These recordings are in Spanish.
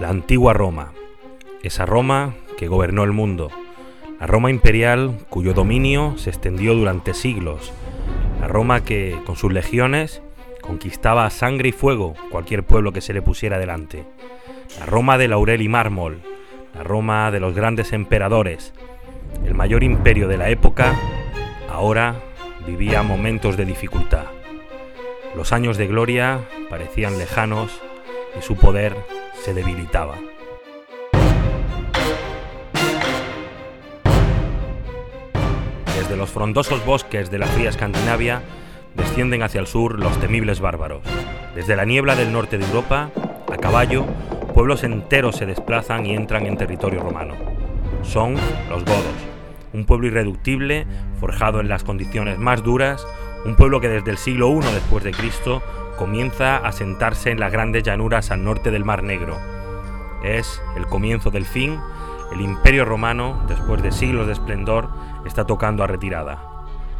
La antigua Roma, esa Roma que gobernó el mundo, la Roma imperial cuyo dominio se extendió durante siglos, la Roma que, con sus legiones, conquistaba a sangre y fuego cualquier pueblo que se le pusiera delante, la Roma de laurel y mármol, la Roma de los grandes emperadores, el mayor imperio de la época, ahora vivía momentos de dificultad. Los años de gloria parecían lejanos y su poder se debilitaba. Desde los frondosos bosques de la fría Escandinavia descienden hacia el sur los temibles bárbaros. Desde la niebla del norte de Europa, a caballo, pueblos enteros se desplazan y entran en territorio romano. Son los godos, un pueblo irreductible, forjado en las condiciones más duras, un pueblo que desde el siglo I después de Cristo comienza a sentarse en las grandes llanuras al norte del Mar Negro. Es el comienzo del fin, el imperio romano, después de siglos de esplendor, está tocando a retirada.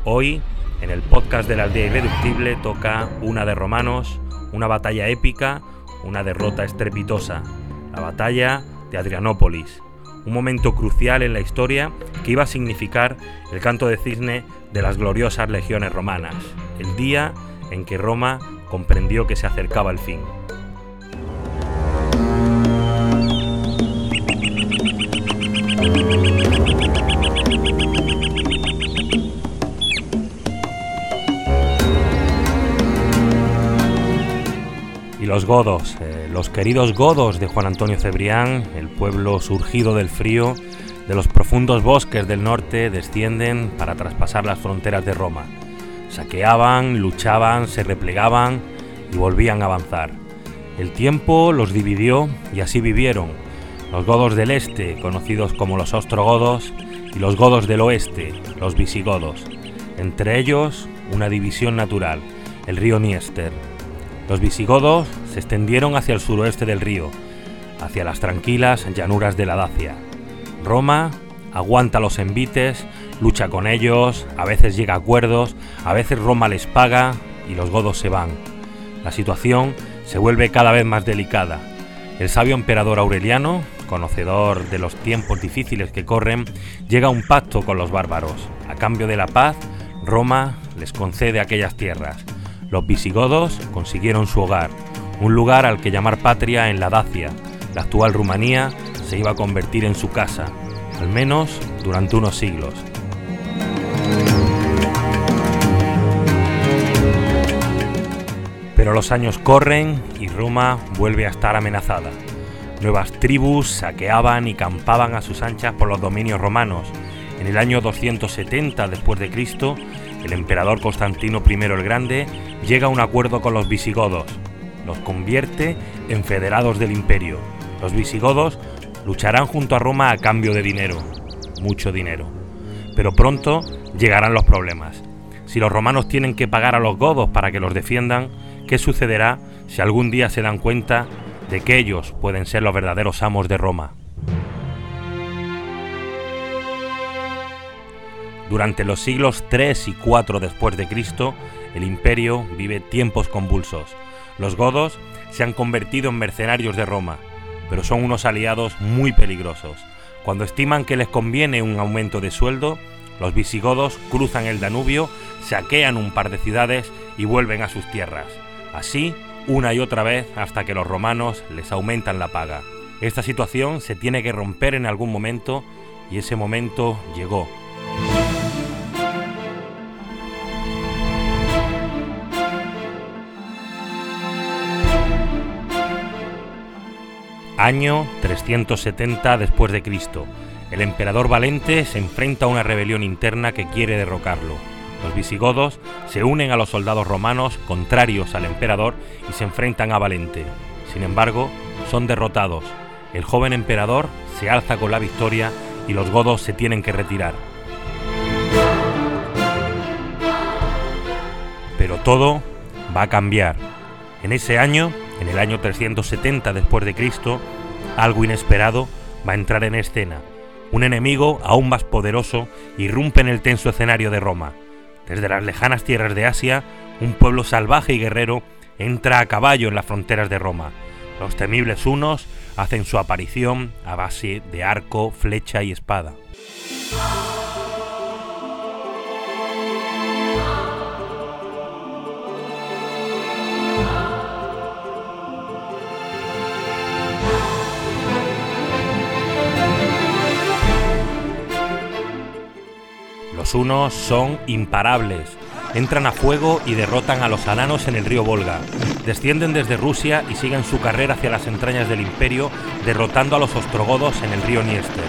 Hoy, en el podcast de la aldea irreductible, toca una de romanos, una batalla épica, una derrota estrepitosa, la batalla de Adrianópolis, un momento crucial en la historia que iba a significar el canto de cisne de las gloriosas legiones romanas, el día en que Roma comprendió que se acercaba el fin. Y los godos, eh, los queridos godos de Juan Antonio Cebrián, el pueblo surgido del frío, de los profundos bosques del norte, descienden para traspasar las fronteras de Roma. Saqueaban, luchaban, se replegaban y volvían a avanzar. El tiempo los dividió y así vivieron. Los godos del este, conocidos como los ostrogodos, y los godos del oeste, los visigodos. Entre ellos, una división natural, el río Niester. Los visigodos se extendieron hacia el suroeste del río, hacia las tranquilas llanuras de la Dacia. Roma aguanta los envites, lucha con ellos, a veces llega a acuerdos, a veces Roma les paga y los godos se van. La situación se vuelve cada vez más delicada. El sabio emperador Aureliano, conocedor de los tiempos difíciles que corren, llega a un pacto con los bárbaros. A cambio de la paz, Roma les concede aquellas tierras. Los visigodos consiguieron su hogar, un lugar al que llamar patria en la Dacia. La actual Rumanía se iba a convertir en su casa, al menos durante unos siglos. Pero los años corren y Roma vuelve a estar amenazada. Nuevas tribus saqueaban y campaban a sus anchas por los dominios romanos. En el año 270 después de Cristo, el emperador Constantino I el Grande llega a un acuerdo con los visigodos. Los convierte en federados del imperio. Los visigodos lucharán junto a Roma a cambio de dinero, mucho dinero. Pero pronto llegarán los problemas. Si los romanos tienen que pagar a los godos para que los defiendan, ¿qué sucederá si algún día se dan cuenta de que ellos pueden ser los verdaderos amos de Roma? Durante los siglos 3 y 4 después de Cristo, el imperio vive tiempos convulsos. Los godos se han convertido en mercenarios de Roma, pero son unos aliados muy peligrosos. Cuando estiman que les conviene un aumento de sueldo, los visigodos cruzan el Danubio, saquean un par de ciudades y vuelven a sus tierras. Así, una y otra vez hasta que los romanos les aumentan la paga. Esta situación se tiene que romper en algún momento y ese momento llegó. Año 370 después de Cristo. El emperador Valente se enfrenta a una rebelión interna que quiere derrocarlo. Los visigodos se unen a los soldados romanos contrarios al emperador y se enfrentan a Valente. Sin embargo, son derrotados. El joven emperador se alza con la victoria y los godos se tienen que retirar. Pero todo va a cambiar. En ese año, en el año 370 después de Cristo, algo inesperado va a entrar en escena. Un enemigo aún más poderoso irrumpe en el tenso escenario de Roma. Desde las lejanas tierras de Asia, un pueblo salvaje y guerrero entra a caballo en las fronteras de Roma. Los temibles hunos hacen su aparición a base de arco, flecha y espada. Los unos son imparables, entran a fuego y derrotan a los alanos en el río Volga, descienden desde Rusia y siguen su carrera hacia las entrañas del imperio, derrotando a los ostrogodos en el río Niester.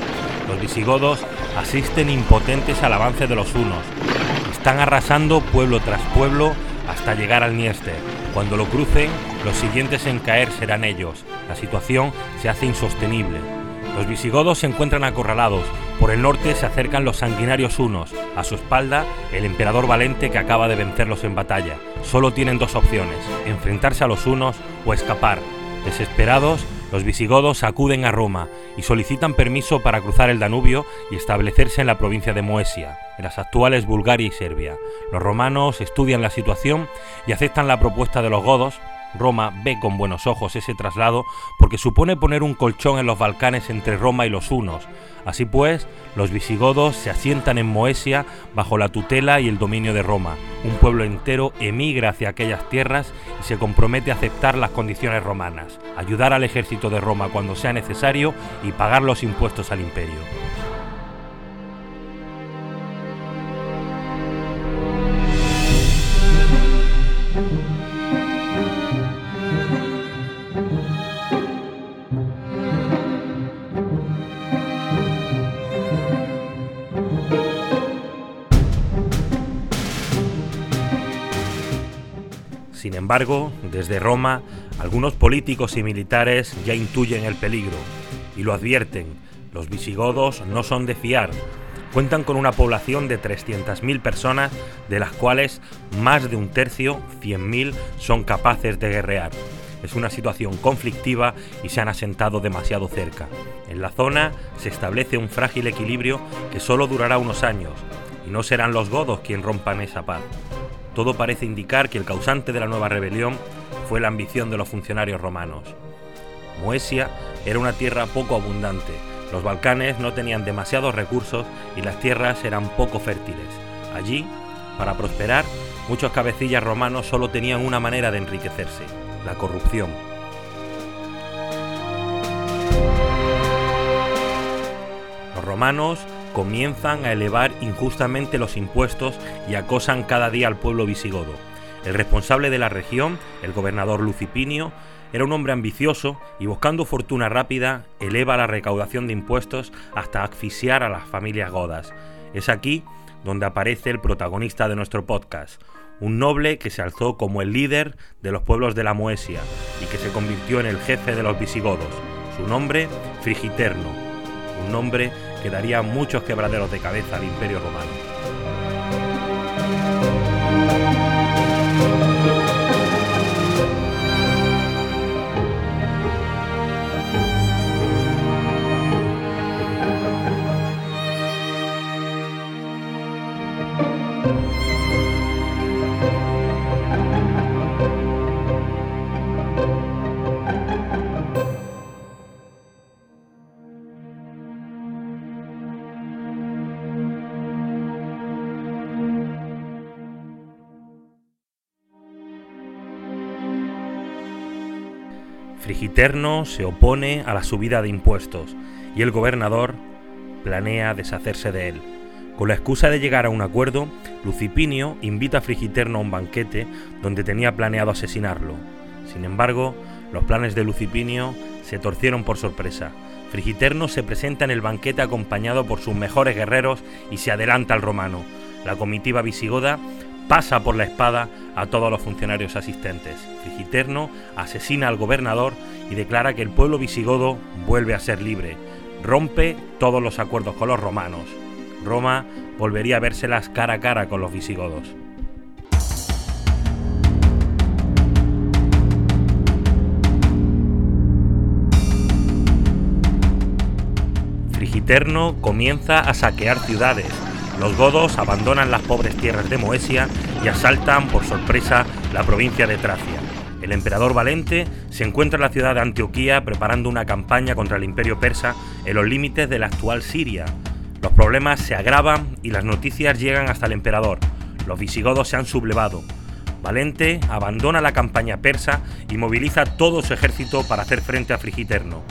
Los visigodos asisten impotentes al avance de los hunos, están arrasando pueblo tras pueblo hasta llegar al Niester. Cuando lo crucen, los siguientes en caer serán ellos. La situación se hace insostenible. Los visigodos se encuentran acorralados. Por el norte se acercan los sanguinarios hunos. A su espalda, el emperador Valente que acaba de vencerlos en batalla. Solo tienen dos opciones, enfrentarse a los hunos o escapar. Desesperados, los visigodos acuden a Roma y solicitan permiso para cruzar el Danubio y establecerse en la provincia de Moesia, en las actuales Bulgaria y Serbia. Los romanos estudian la situación y aceptan la propuesta de los godos Roma ve con buenos ojos ese traslado porque supone poner un colchón en los Balcanes entre Roma y los hunos. Así pues, los visigodos se asientan en Moesia bajo la tutela y el dominio de Roma. Un pueblo entero emigra hacia aquellas tierras y se compromete a aceptar las condiciones romanas, ayudar al ejército de Roma cuando sea necesario y pagar los impuestos al imperio. Embargo, desde Roma, algunos políticos y militares ya intuyen el peligro y lo advierten. Los visigodos no son de fiar. Cuentan con una población de 300.000 personas, de las cuales más de un tercio, 100.000, son capaces de guerrear. Es una situación conflictiva y se han asentado demasiado cerca. En la zona se establece un frágil equilibrio que solo durará unos años, y no serán los godos quien rompan esa paz. Todo parece indicar que el causante de la nueva rebelión fue la ambición de los funcionarios romanos. Moesia era una tierra poco abundante, los Balcanes no tenían demasiados recursos y las tierras eran poco fértiles. Allí, para prosperar, muchos cabecillas romanos solo tenían una manera de enriquecerse, la corrupción. Los romanos comienzan a elevar injustamente los impuestos y acosan cada día al pueblo visigodo. El responsable de la región, el gobernador Lucipinio, era un hombre ambicioso y buscando fortuna rápida eleva la recaudación de impuestos hasta asfixiar a las familias godas. Es aquí donde aparece el protagonista de nuestro podcast, un noble que se alzó como el líder de los pueblos de la Moesia y que se convirtió en el jefe de los visigodos. Su nombre, Frigiterno, un nombre que daría muchos quebraderos de cabeza al Imperio Romano. Frigiterno se opone a la subida de impuestos y el gobernador planea deshacerse de él. Con la excusa de llegar a un acuerdo, Lucipinio invita a Frigiterno a un banquete donde tenía planeado asesinarlo. Sin embargo, los planes de Lucipinio se torcieron por sorpresa. Frigiterno se presenta en el banquete acompañado por sus mejores guerreros y se adelanta al romano. La comitiva visigoda pasa por la espada a todos los funcionarios asistentes. Frigiterno asesina al gobernador y declara que el pueblo visigodo vuelve a ser libre. Rompe todos los acuerdos con los romanos. Roma volvería a vérselas cara a cara con los visigodos. Frigiterno comienza a saquear ciudades, los godos abandonan las pobres tierras de Moesia y asaltan por sorpresa la provincia de Tracia. El emperador Valente se encuentra en la ciudad de Antioquía preparando una campaña contra el imperio persa en los límites de la actual Siria. Los problemas se agravan y las noticias llegan hasta el emperador. Los visigodos se han sublevado. Valente abandona la campaña persa y moviliza todo su ejército para hacer frente a Frigiterno.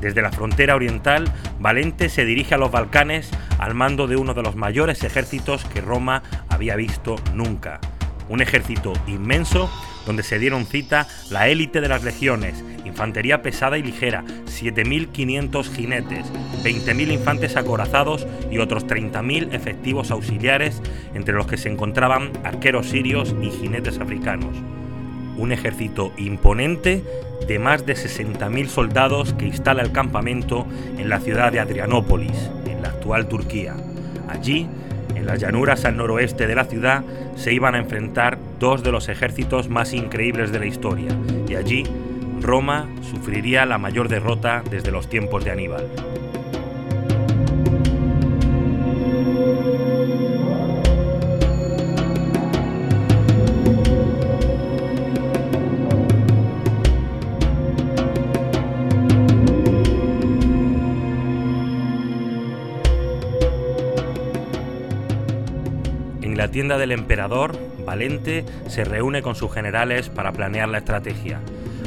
Desde la frontera oriental, Valente se dirige a los Balcanes al mando de uno de los mayores ejércitos que Roma había visto nunca. Un ejército inmenso donde se dieron cita la élite de las legiones, infantería pesada y ligera, 7.500 jinetes, 20.000 infantes acorazados y otros 30.000 efectivos auxiliares, entre los que se encontraban arqueros sirios y jinetes africanos. Un ejército imponente de más de 60.000 soldados que instala el campamento en la ciudad de Adrianópolis, en la actual Turquía. Allí, en las llanuras al noroeste de la ciudad, se iban a enfrentar dos de los ejércitos más increíbles de la historia, y allí Roma sufriría la mayor derrota desde los tiempos de Aníbal. La tienda del emperador, Valente se reúne con sus generales para planear la estrategia.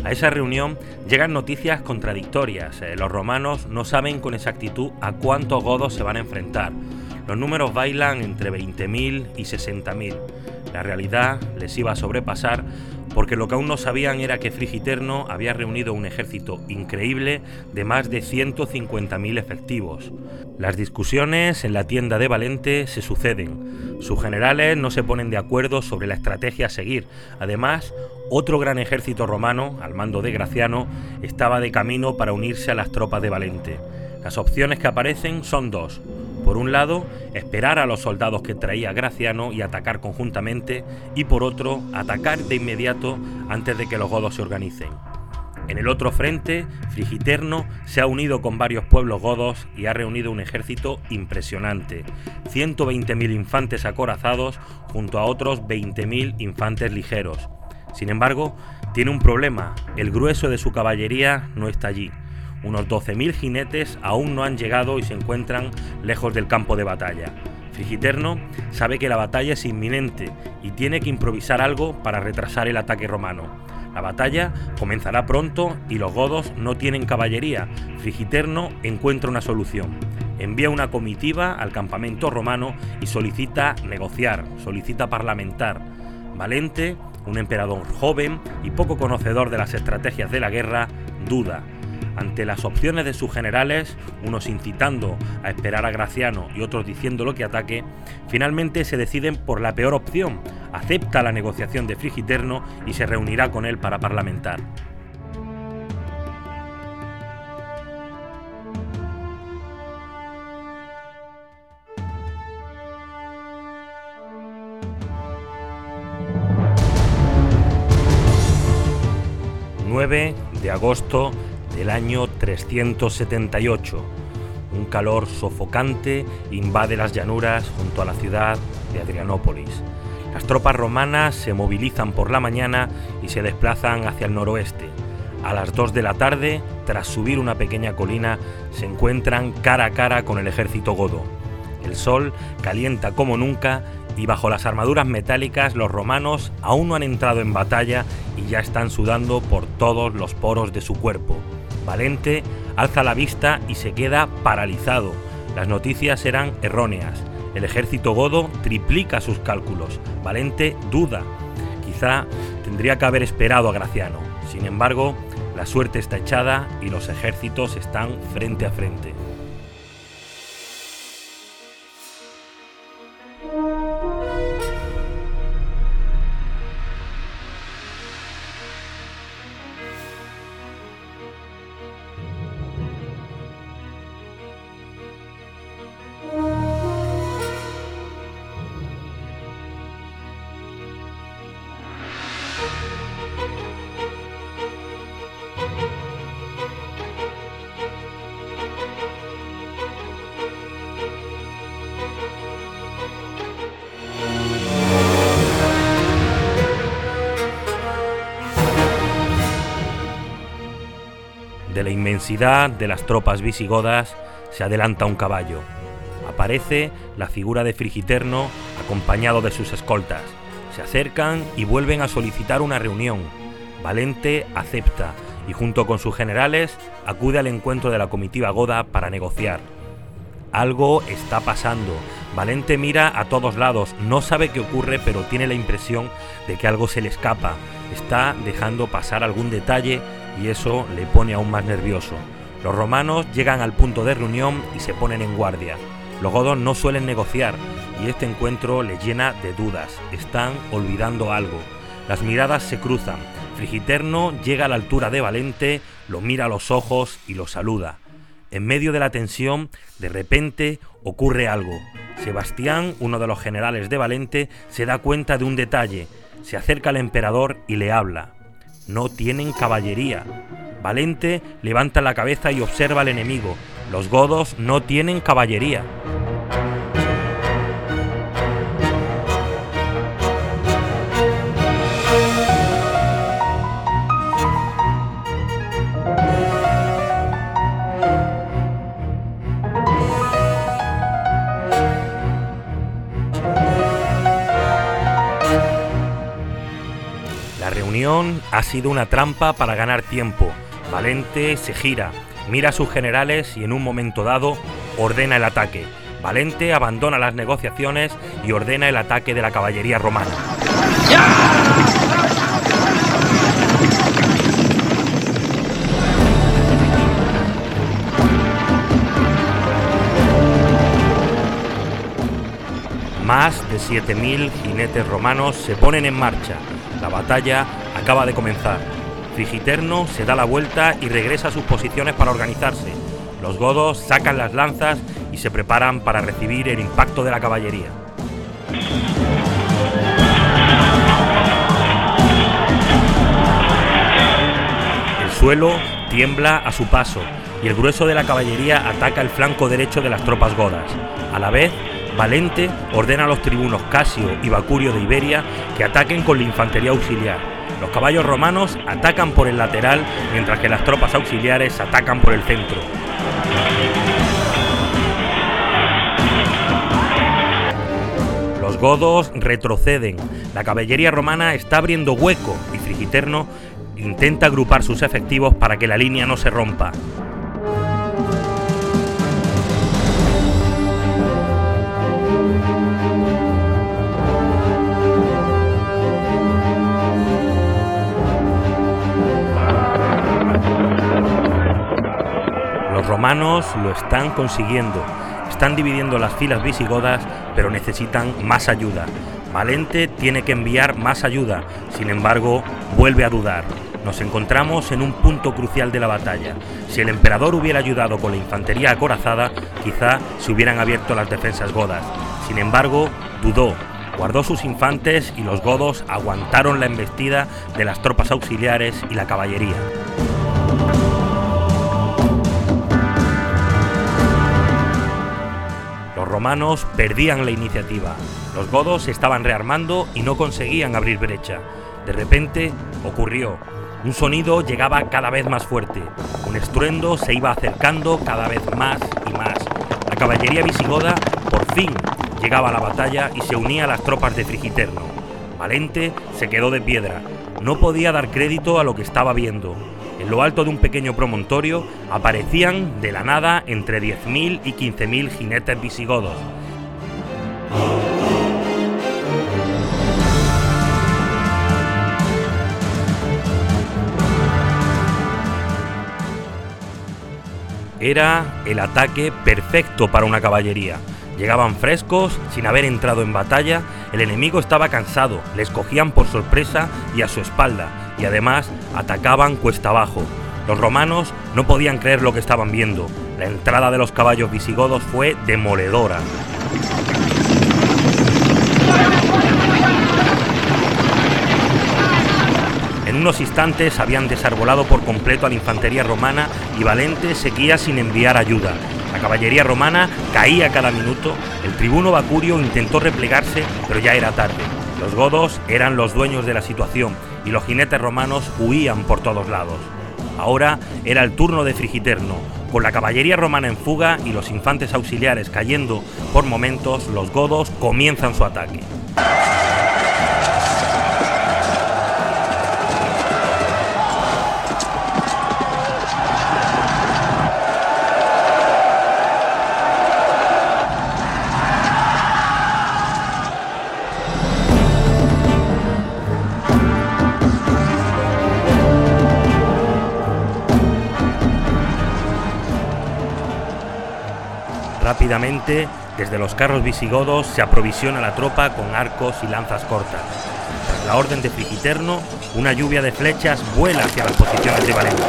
A esa reunión llegan noticias contradictorias. Eh, los romanos no saben con exactitud a cuántos godos se van a enfrentar. Los números bailan entre 20.000 y 60.000. La realidad les iba a sobrepasar porque lo que aún no sabían era que Frigiterno había reunido un ejército increíble de más de 150.000 efectivos. Las discusiones en la tienda de Valente se suceden. Sus generales no se ponen de acuerdo sobre la estrategia a seguir. Además, otro gran ejército romano, al mando de Graciano, estaba de camino para unirse a las tropas de Valente. Las opciones que aparecen son dos por un lado, esperar a los soldados que traía Graciano y atacar conjuntamente, y por otro, atacar de inmediato antes de que los godos se organicen. En el otro frente, Frigiterno se ha unido con varios pueblos godos y ha reunido un ejército impresionante, 120.000 infantes acorazados junto a otros 20.000 infantes ligeros. Sin embargo, tiene un problema, el grueso de su caballería no está allí. Unos 12.000 jinetes aún no han llegado y se encuentran lejos del campo de batalla. Frigiterno sabe que la batalla es inminente y tiene que improvisar algo para retrasar el ataque romano. La batalla comenzará pronto y los godos no tienen caballería. Frigiterno encuentra una solución. Envía una comitiva al campamento romano y solicita negociar, solicita parlamentar. Valente, un emperador joven y poco conocedor de las estrategias de la guerra, duda ante las opciones de sus generales, unos incitando a esperar a Graciano y otros diciéndolo que ataque, finalmente se deciden por la peor opción, acepta la negociación de Frigiterno y se reunirá con él para parlamentar. 9 de agosto del año 378. Un calor sofocante invade las llanuras junto a la ciudad de Adrianópolis. Las tropas romanas se movilizan por la mañana y se desplazan hacia el noroeste. A las 2 de la tarde, tras subir una pequeña colina, se encuentran cara a cara con el ejército godo. El sol calienta como nunca y bajo las armaduras metálicas los romanos aún no han entrado en batalla y ya están sudando por todos los poros de su cuerpo. Valente alza la vista y se queda paralizado. Las noticias eran erróneas. El ejército godo triplica sus cálculos. Valente duda. Quizá tendría que haber esperado a Graciano. Sin embargo, la suerte está echada y los ejércitos están frente a frente. De la inmensidad de las tropas visigodas se adelanta un caballo. Aparece la figura de Frigiterno acompañado de sus escoltas. Se acercan y vuelven a solicitar una reunión. Valente acepta y junto con sus generales acude al encuentro de la comitiva goda para negociar. Algo está pasando. Valente mira a todos lados, no sabe qué ocurre, pero tiene la impresión de que algo se le escapa. Está dejando pasar algún detalle y eso le pone aún más nervioso. Los romanos llegan al punto de reunión y se ponen en guardia. Los godos no suelen negociar y este encuentro les llena de dudas. Están olvidando algo. Las miradas se cruzan. Frigiterno llega a la altura de Valente, lo mira a los ojos y lo saluda. En medio de la tensión, de repente ocurre algo. Sebastián, uno de los generales de Valente, se da cuenta de un detalle. Se acerca al emperador y le habla. No tienen caballería. Valente levanta la cabeza y observa al enemigo. Los godos no tienen caballería. Ha sido una trampa para ganar tiempo. Valente se gira, mira a sus generales y en un momento dado ordena el ataque. Valente abandona las negociaciones y ordena el ataque de la caballería romana. Más de 7.000 jinetes romanos se ponen en marcha. La batalla acaba de comenzar. Frigiterno se da la vuelta y regresa a sus posiciones para organizarse. Los godos sacan las lanzas y se preparan para recibir el impacto de la caballería. El suelo tiembla a su paso y el grueso de la caballería ataca el flanco derecho de las tropas godas. A la vez, Valente ordena a los tribunos Casio y Bacurio de Iberia que ataquen con la infantería auxiliar. Los caballos romanos atacan por el lateral mientras que las tropas auxiliares atacan por el centro. Los godos retroceden. La caballería romana está abriendo hueco y Frigiterno intenta agrupar sus efectivos para que la línea no se rompa. Romanos lo están consiguiendo. Están dividiendo las filas visigodas, pero necesitan más ayuda. Valente tiene que enviar más ayuda, sin embargo, vuelve a dudar. Nos encontramos en un punto crucial de la batalla. Si el emperador hubiera ayudado con la infantería acorazada, quizá se hubieran abierto las defensas godas. Sin embargo, dudó, guardó sus infantes y los godos aguantaron la embestida de las tropas auxiliares y la caballería. Romanos perdían la iniciativa. Los godos estaban rearmando y no conseguían abrir brecha. De repente ocurrió. Un sonido llegaba cada vez más fuerte. Un estruendo se iba acercando cada vez más y más. La caballería visigoda por fin llegaba a la batalla y se unía a las tropas de Frigiterno. Valente se quedó de piedra. No podía dar crédito a lo que estaba viendo en lo alto de un pequeño promontorio aparecían de la nada entre 10.000 y 15.000 jinetes visigodos. Era el ataque perfecto para una caballería. Llegaban frescos, sin haber entrado en batalla, el enemigo estaba cansado, les cogían por sorpresa y a su espalda, y además atacaban cuesta abajo. Los romanos no podían creer lo que estaban viendo. La entrada de los caballos visigodos fue demoledora. En unos instantes habían desarbolado por completo a la infantería romana y Valente seguía sin enviar ayuda. La caballería romana caía cada minuto, el tribuno Bacurio intentó replegarse, pero ya era tarde. Los godos eran los dueños de la situación y los jinetes romanos huían por todos lados. Ahora era el turno de Frigiterno. Con la caballería romana en fuga y los infantes auxiliares cayendo por momentos, los godos comienzan su ataque. Desde los carros visigodos se aprovisiona la tropa con arcos y lanzas cortas. Tras la orden de Frigiterno, una lluvia de flechas vuela hacia las posiciones de Valente.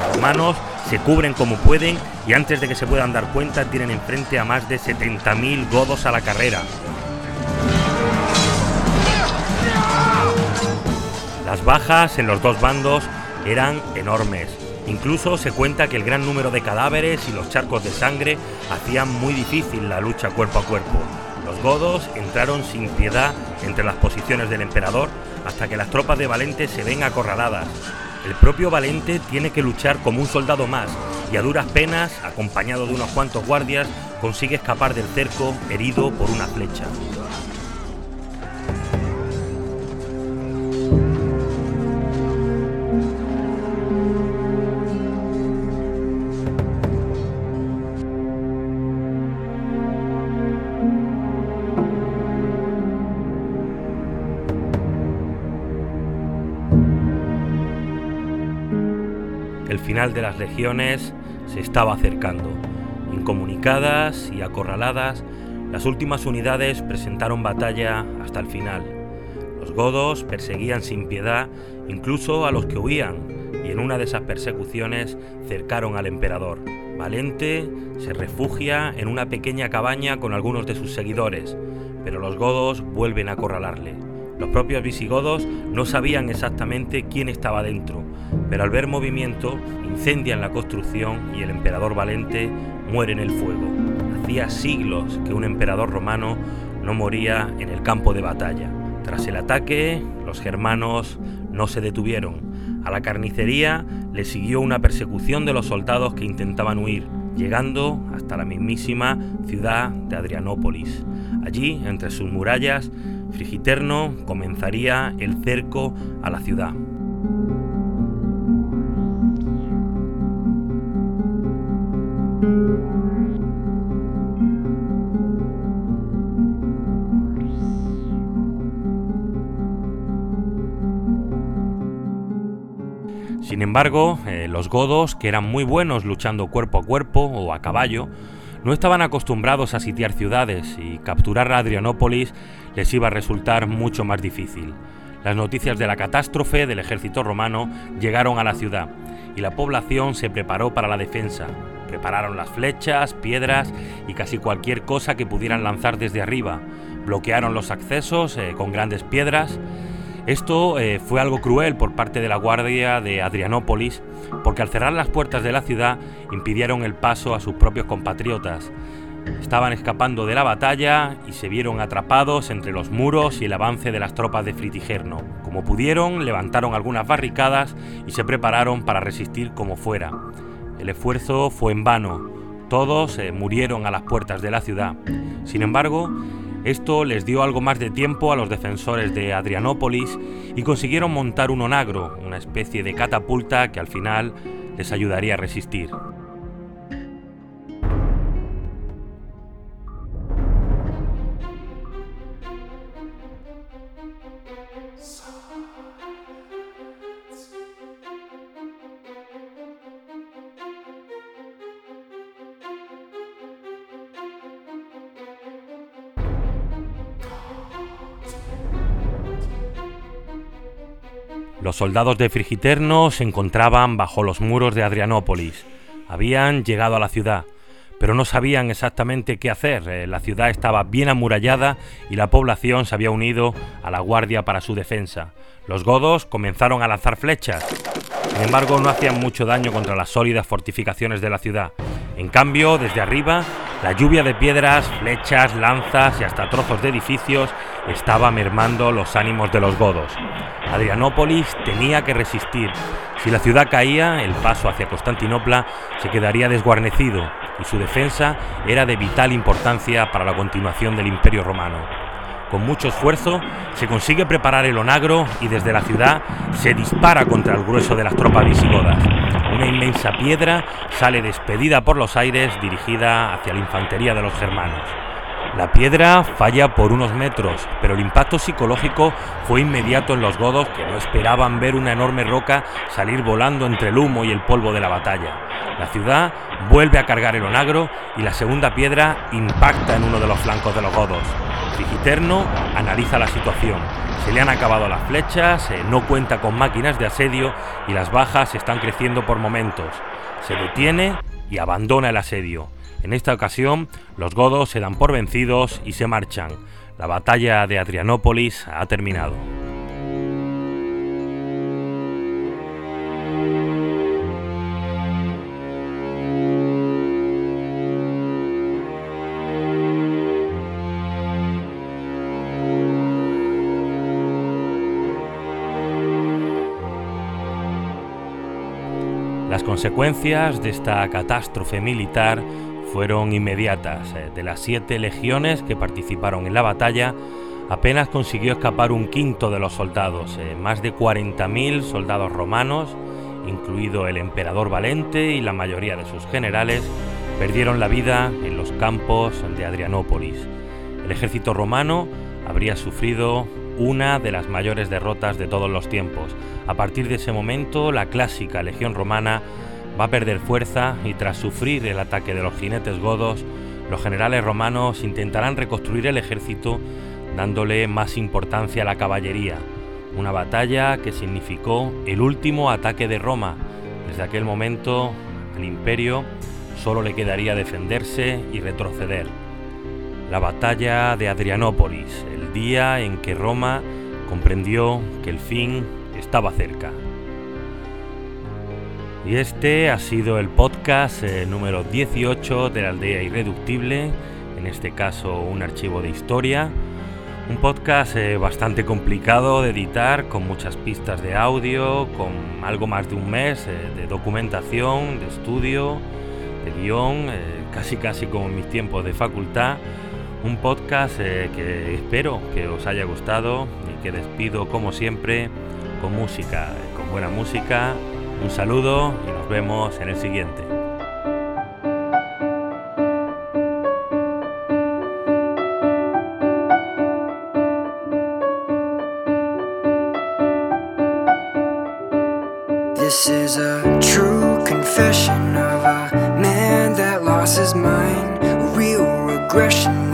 Los romanos se cubren como pueden y antes de que se puedan dar cuenta tienen enfrente a más de 70.000 godos a la carrera. Las bajas en los dos bandos eran enormes. Incluso se cuenta que el gran número de cadáveres y los charcos de sangre hacían muy difícil la lucha cuerpo a cuerpo. Los godos entraron sin piedad entre las posiciones del emperador hasta que las tropas de Valente se ven acorraladas. El propio Valente tiene que luchar como un soldado más y a duras penas, acompañado de unos cuantos guardias, consigue escapar del cerco herido por una flecha. De las legiones se estaba acercando. Incomunicadas y acorraladas, las últimas unidades presentaron batalla hasta el final. Los godos perseguían sin piedad incluso a los que huían y en una de esas persecuciones cercaron al emperador. Valente se refugia en una pequeña cabaña con algunos de sus seguidores, pero los godos vuelven a acorralarle. Los propios visigodos no sabían exactamente quién estaba dentro, pero al ver movimiento incendian la construcción y el emperador Valente muere en el fuego. Hacía siglos que un emperador romano no moría en el campo de batalla. Tras el ataque, los germanos no se detuvieron. A la carnicería le siguió una persecución de los soldados que intentaban huir, llegando hasta la mismísima ciudad de Adrianópolis. Allí, entre sus murallas, Frigiterno comenzaría el cerco a la ciudad. Sin embargo, eh, los godos, que eran muy buenos luchando cuerpo a cuerpo o a caballo, no estaban acostumbrados a sitiar ciudades y capturar Adrianópolis les iba a resultar mucho más difícil. Las noticias de la catástrofe del ejército romano llegaron a la ciudad y la población se preparó para la defensa. Prepararon las flechas, piedras y casi cualquier cosa que pudieran lanzar desde arriba. Bloquearon los accesos eh, con grandes piedras esto eh, fue algo cruel por parte de la Guardia de Adrianópolis, porque al cerrar las puertas de la ciudad impidieron el paso a sus propios compatriotas. Estaban escapando de la batalla y se vieron atrapados entre los muros y el avance de las tropas de Fritigerno. Como pudieron, levantaron algunas barricadas y se prepararon para resistir como fuera. El esfuerzo fue en vano. Todos eh, murieron a las puertas de la ciudad. Sin embargo, esto les dio algo más de tiempo a los defensores de Adrianópolis y consiguieron montar un onagro, una especie de catapulta que al final les ayudaría a resistir. Los soldados de Frigiterno se encontraban bajo los muros de Adrianópolis. Habían llegado a la ciudad, pero no sabían exactamente qué hacer. Eh, la ciudad estaba bien amurallada y la población se había unido a la guardia para su defensa. Los godos comenzaron a lanzar flechas. Sin embargo, no hacían mucho daño contra las sólidas fortificaciones de la ciudad. En cambio, desde arriba, la lluvia de piedras, flechas, lanzas y hasta trozos de edificios estaba mermando los ánimos de los godos. Adrianópolis tenía que resistir. Si la ciudad caía, el paso hacia Constantinopla se quedaría desguarnecido y su defensa era de vital importancia para la continuación del Imperio Romano. Con mucho esfuerzo se consigue preparar el onagro y desde la ciudad se dispara contra el grueso de las tropas visigodas. Una inmensa piedra sale despedida por los aires dirigida hacia la infantería de los germanos. La piedra falla por unos metros, pero el impacto psicológico fue inmediato en los godos que no esperaban ver una enorme roca salir volando entre el humo y el polvo de la batalla. La ciudad vuelve a cargar el onagro y la segunda piedra impacta en uno de los flancos de los godos. Frigiterno analiza la situación. Se le han acabado las flechas, eh, no cuenta con máquinas de asedio y las bajas están creciendo por momentos. Se detiene y abandona el asedio. En esta ocasión, los godos se dan por vencidos y se marchan. La batalla de Adrianópolis ha terminado. Las consecuencias de esta catástrofe militar fueron inmediatas. Eh, de las siete legiones que participaron en la batalla, apenas consiguió escapar un quinto de los soldados. Eh, más de 40.000 soldados romanos, incluido el emperador Valente y la mayoría de sus generales, perdieron la vida en los campos de Adrianópolis. El ejército romano habría sufrido una de las mayores derrotas de todos los tiempos. A partir de ese momento, la clásica legión romana va a perder fuerza y tras sufrir el ataque de los jinetes godos, los generales romanos intentarán reconstruir el ejército dándole más importancia a la caballería, una batalla que significó el último ataque de Roma. Desde aquel momento al imperio solo le quedaría defenderse y retroceder. La batalla de Adrianópolis, el día en que Roma comprendió que el fin estaba cerca. Y este ha sido el podcast eh, número 18 de la aldea irreductible, en este caso un archivo de historia. Un podcast eh, bastante complicado de editar, con muchas pistas de audio, con algo más de un mes eh, de documentación, de estudio, de guion, casi casi como en mis tiempos de facultad. Un podcast que espero que os haya gustado y que despido como siempre con música, con buena música un saludo y nos vemos en el siguiente. This is a true confession of a man that lost his mind. Real regression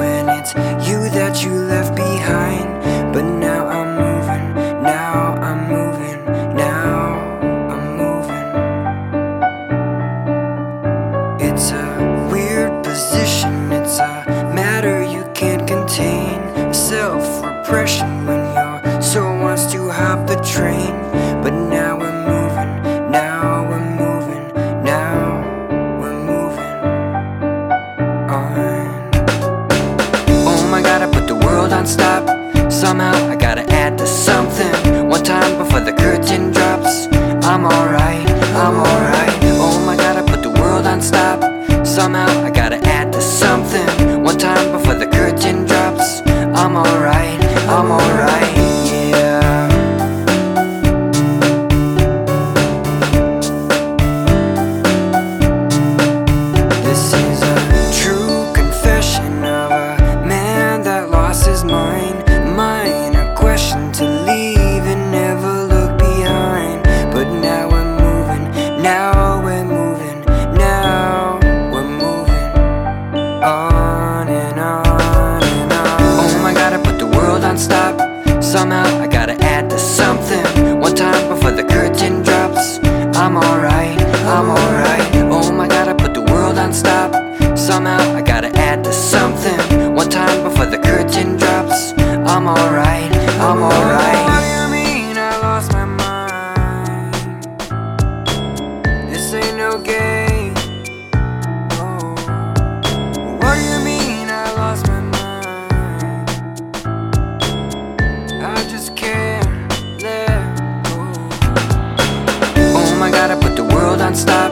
Stop.